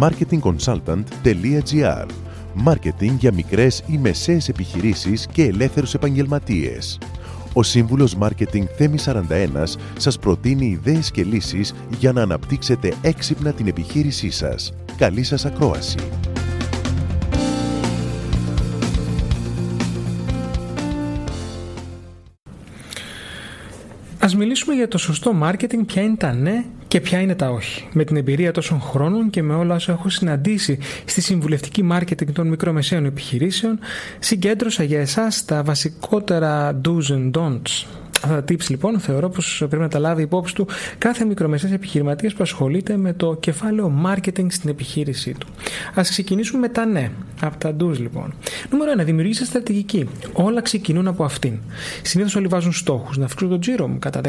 marketingconsultant.gr Μάρκετινγκ για μικρές ή μεσαίες επιχειρήσεις και ελεύθερους επαγγελματίες. Ο σύμβουλος Μάρκετινγκ Θέμη 41 σας προτείνει ιδέες και λύσεις για να αναπτύξετε έξυπνα την επιχείρησή σας. Καλή σας ακρόαση! Ας μιλήσουμε για το σωστό μάρκετινγκ, ποια είναι τα ναι και ποια είναι τα όχι. Με την εμπειρία τόσων χρόνων και με όλα όσα έχω συναντήσει στη συμβουλευτική μάρκετινγκ των μικρομεσαίων επιχειρήσεων, συγκέντρωσα για εσάς τα βασικότερα do's and don'ts Αυτά τα tips λοιπόν θεωρώ πως πρέπει να τα λάβει υπόψη του κάθε μικρομεσαίας επιχειρηματίας που ασχολείται με το κεφάλαιο marketing στην επιχείρησή του. Ας ξεκινήσουμε με τα ναι, από τα do's λοιπόν. Νούμερο 1. Δημιουργήστε στρατηγική. Όλα ξεκινούν από αυτήν. Συνήθως όλοι βάζουν στόχους να αυξήσουν τον τζίρο μου κατά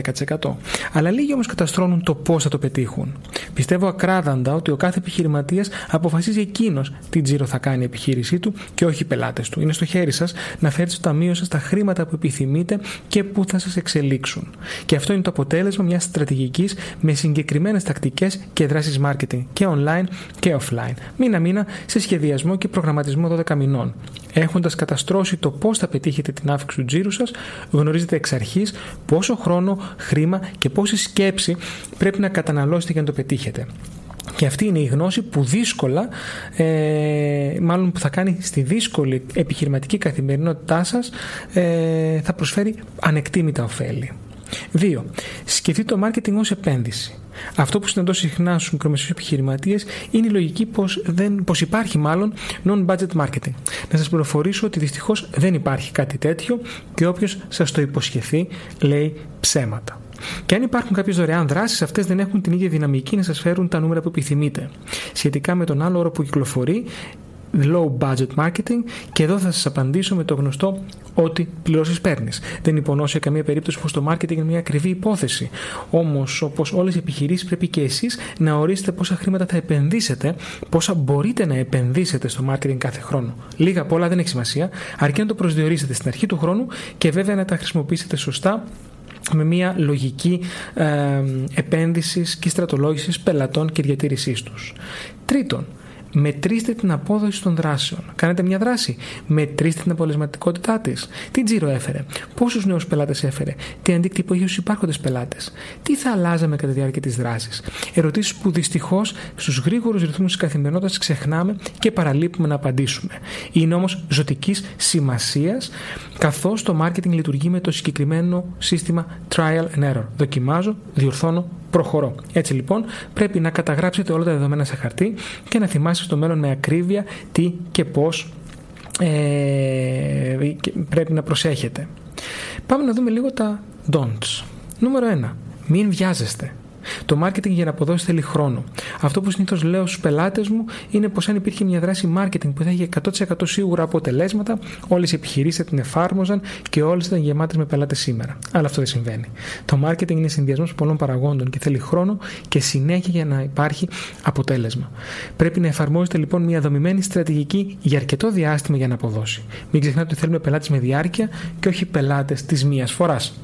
10%. Αλλά λίγοι όμως καταστρώνουν το πώς θα το πετύχουν. Πιστεύω ακράδαντα ότι ο κάθε επιχειρηματίας αποφασίζει εκείνος τι τζίρο θα κάνει η επιχείρησή του και όχι οι πελάτες του. Είναι στο χέρι σας να φέρετε στο ταμείο σας τα χρήματα που επιθυμείτε και που θα σας εξελίξουν. Και αυτό είναι το αποτέλεσμα μιας στρατηγικής με συγκεκριμένες τακτικές και δράσεις marketing και online και offline. Μήνα-μήνα σε σχεδιασμό και προγραμματισμό 12 μηνών. Έχοντας καταστρώσει το πώς θα πετύχετε την αύξηση του τζίρου σας, γνωρίζετε εξ αρχής πόσο χρόνο, χρήμα και πόση σκέψη πρέπει να καταναλώσετε για να το πετύχετε. Και αυτή είναι η γνώση που δύσκολα, ε, μάλλον που θα κάνει στη δύσκολη επιχειρηματική καθημερινότητά σας, ε, θα προσφέρει ανεκτήμητα ωφέλη. 2. Σκεφτείτε το marketing ως επένδυση. Αυτό που συναντώ συχνά στους μικρομεσαίους επιχειρηματίες είναι η λογική πως πως υπάρχει μάλλον non-budget marketing. Να σας πληροφορήσω ότι δυστυχώς δεν υπάρχει κάτι τέτοιο και όποιος σας το υποσχεθεί λέει ψέματα. Και αν υπάρχουν κάποιες δωρεάν δράσεις, αυτές δεν έχουν την ίδια δυναμική να σας φέρουν τα νούμερα που επιθυμείτε. Σχετικά με τον άλλο όρο που κυκλοφορεί, low budget marketing και εδώ θα σας απαντήσω με το γνωστό ότι πληρώσεις παίρνεις. Δεν υπονοώ σε καμία περίπτωση πως το marketing είναι μια ακριβή υπόθεση. Όμως όπως όλες οι επιχειρήσεις πρέπει και εσείς να ορίσετε πόσα χρήματα θα επενδύσετε, πόσα μπορείτε να επενδύσετε στο marketing κάθε χρόνο. Λίγα πολλά δεν έχει σημασία, αρκεί να το προσδιορίσετε στην αρχή του χρόνου και βέβαια να τα χρησιμοποιήσετε σωστά με μια λογική ε, επένδυσης και στρατολόγησης πελατών και διατήρησής τους. Τρίτον, Μετρήστε την απόδοση των δράσεων. Κάνετε μια δράση. Μετρήστε την αποτελεσματικότητά της. Τι τζίρο έφερε; Πόσους νέους πελάτες έφερε; Τι αντίκτυπο είχε στους υπάρχοντες πελάτες; Τι θα αλλάζαμε κατά τη διάρκεια της δράσης; Ερωτήσεις που δυστυχώς στους γρήγορους ρυθμούς της καθημερινότητας ξεχνάμε και παραλείπουμε να απαντήσουμε. Είναι όμως ζωτικής σημασίας καθώς το marketing λειτουργεί με το συγκεκριμένο σύστημα trial and error. Δοκιμάζω, διορθώνω, προχωρώ. Έτσι λοιπόν πρέπει να καταγράψετε όλα τα δεδομένα σε χαρτί και να θυμάστε στο μέλλον με ακρίβεια τι και πώς ε, πρέπει να προσέχετε. Πάμε να δούμε λίγο τα don'ts. Νούμερο 1. Μην βιάζεστε. Το marketing για να αποδώσει θέλει χρόνο. Αυτό που συνήθως λέω στους πελάτες μου είναι πως αν υπήρχε μια δράση marketing που θα είχε 100% σίγουρα αποτελέσματα, όλες οι επιχειρήσεις θα την εφάρμοζαν και όλες θα ήταν γεμάτες με πελάτες σήμερα. Αλλά αυτό δεν συμβαίνει. Το marketing είναι συνδυασμός πολλών παραγόντων και θέλει χρόνο και συνέχεια για να υπάρχει αποτέλεσμα. Πρέπει να εφαρμόζετε λοιπόν μια δομημένη στρατηγική για αρκετό διάστημα για να αποδώσει. Μην ξεχνάτε ότι θέλουμε πελάτες με διάρκεια και όχι πελάτες της μίας φοράς.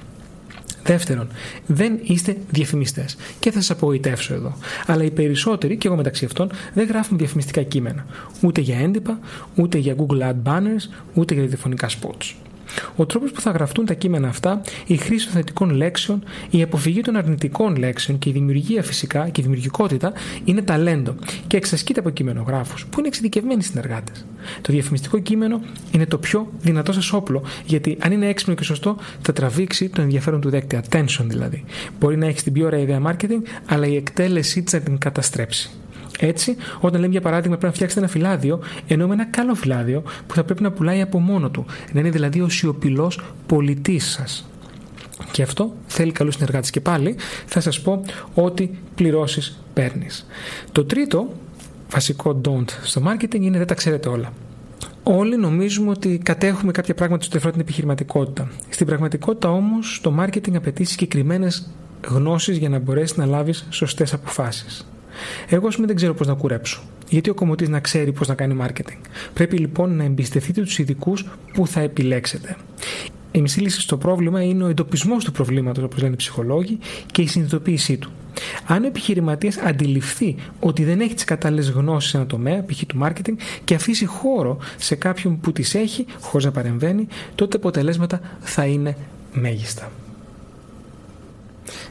Δεύτερον, δεν είστε διαφημιστές. Και θα σας απογοητεύσω εδώ. Αλλά οι περισσότεροι, και εγώ μεταξύ αυτών, δεν γράφουν διαφημιστικά κείμενα. Ούτε για έντυπα, ούτε για Google Ad Banners, ούτε για τηλεφωνικά spots. Ο τρόπος που θα γραφτούν τα κείμενα αυτά, η χρήση των θετικών λέξεων, η αποφυγή των αρνητικών λέξεων και η δημιουργία φυσικά και η δημιουργικότητα είναι ταλέντο και εξασκείται από κειμενογράφους που είναι εξειδικευμένοι συνεργάτες. Το διαφημιστικό κείμενο είναι το πιο δυνατό σας όπλο, γιατί αν είναι έξυπνο και σωστό, θα τραβήξει το ενδιαφέρον του δέκτη, attention δηλαδή. Μπορεί να έχει την πιο ωραία ιδέα marketing, αλλά η εκτέλεσή της να την καταστρέψει. Έτσι, όταν λέμε για παράδειγμα πρέπει να φτιάξετε ένα φυλάδιο, εννοούμε ένα καλό φυλάδιο που θα πρέπει να πουλάει από μόνο του. Να είναι δηλαδή ο σιωπηλός πολιτής σας. Και αυτό θέλει καλούς συνεργάτες. Και πάλι θα σας πω ότι πληρώσεις παίρνεις. Το τρίτο βασικό don't στο marketing είναι δεν τα ξέρετε όλα. Όλοι νομίζουμε ότι κατέχουμε κάποια πράγματα στο αφορά την επιχειρηματικότητα. Στην πραγματικότητα όμως το marketing απαιτεί συγκεκριμένες γνώσεις για να μπορέσεις να λάβεις σωστές αποφάσεις. Εγώ, ας πούμε, δεν ξέρω πώς να κουρέψω. Γιατί ο κομμωτής να ξέρει πώς να κάνει marketing. Πρέπει λοιπόν να εμπιστευτείτε τους ειδικούς που θα επιλέξετε. Η μισή λύση στο πρόβλημα είναι ο εντοπισμός του προβλήματος, όπως λένε οι ψυχολόγοι, και η συνειδητοποίησή του. Αν ο επιχειρηματίας αντιληφθεί ότι δεν έχει τις κατάλληλες γνώσεις σε ένα τομέα, π.χ. του marketing, και αφήσει χώρο σε κάποιον που τις έχει, χωρίς να παρεμβαίνει, τότε αποτελέσματα θα είναι μέγιστα.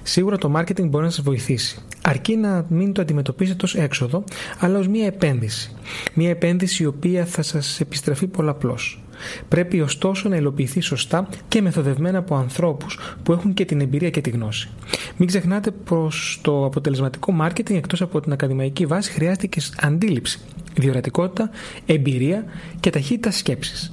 Σίγουρα το marketing μπορεί να σας βοηθήσει. Αρκεί να μην το αντιμετωπίζετε ως έξοδο, αλλά ως μια επένδυση. Μια επένδυση η οποία θα σας επιστρεφεί πολλαπλώς. Πρέπει ωστόσο να υλοποιηθεί σωστά και μεθοδευμένα από ανθρώπους που έχουν και την εμπειρία και τη γνώση. Μην ξεχνάτε πως το αποτελεσματικό marketing εκτός από την ακαδημαϊκή βάση χρειάζεται και αντίληψη, διορατικότητα, εμπειρία και ταχύτητα σκέψης.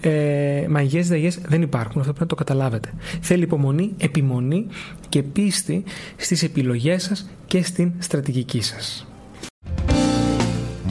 Ε, μαγιέ δαγιέ δεν υπάρχουν, αυτό πρέπει να το καταλάβετε. Θέλει υπομονή, επιμονή και πίστη στις επιλογές σας και στην στρατηγική σας.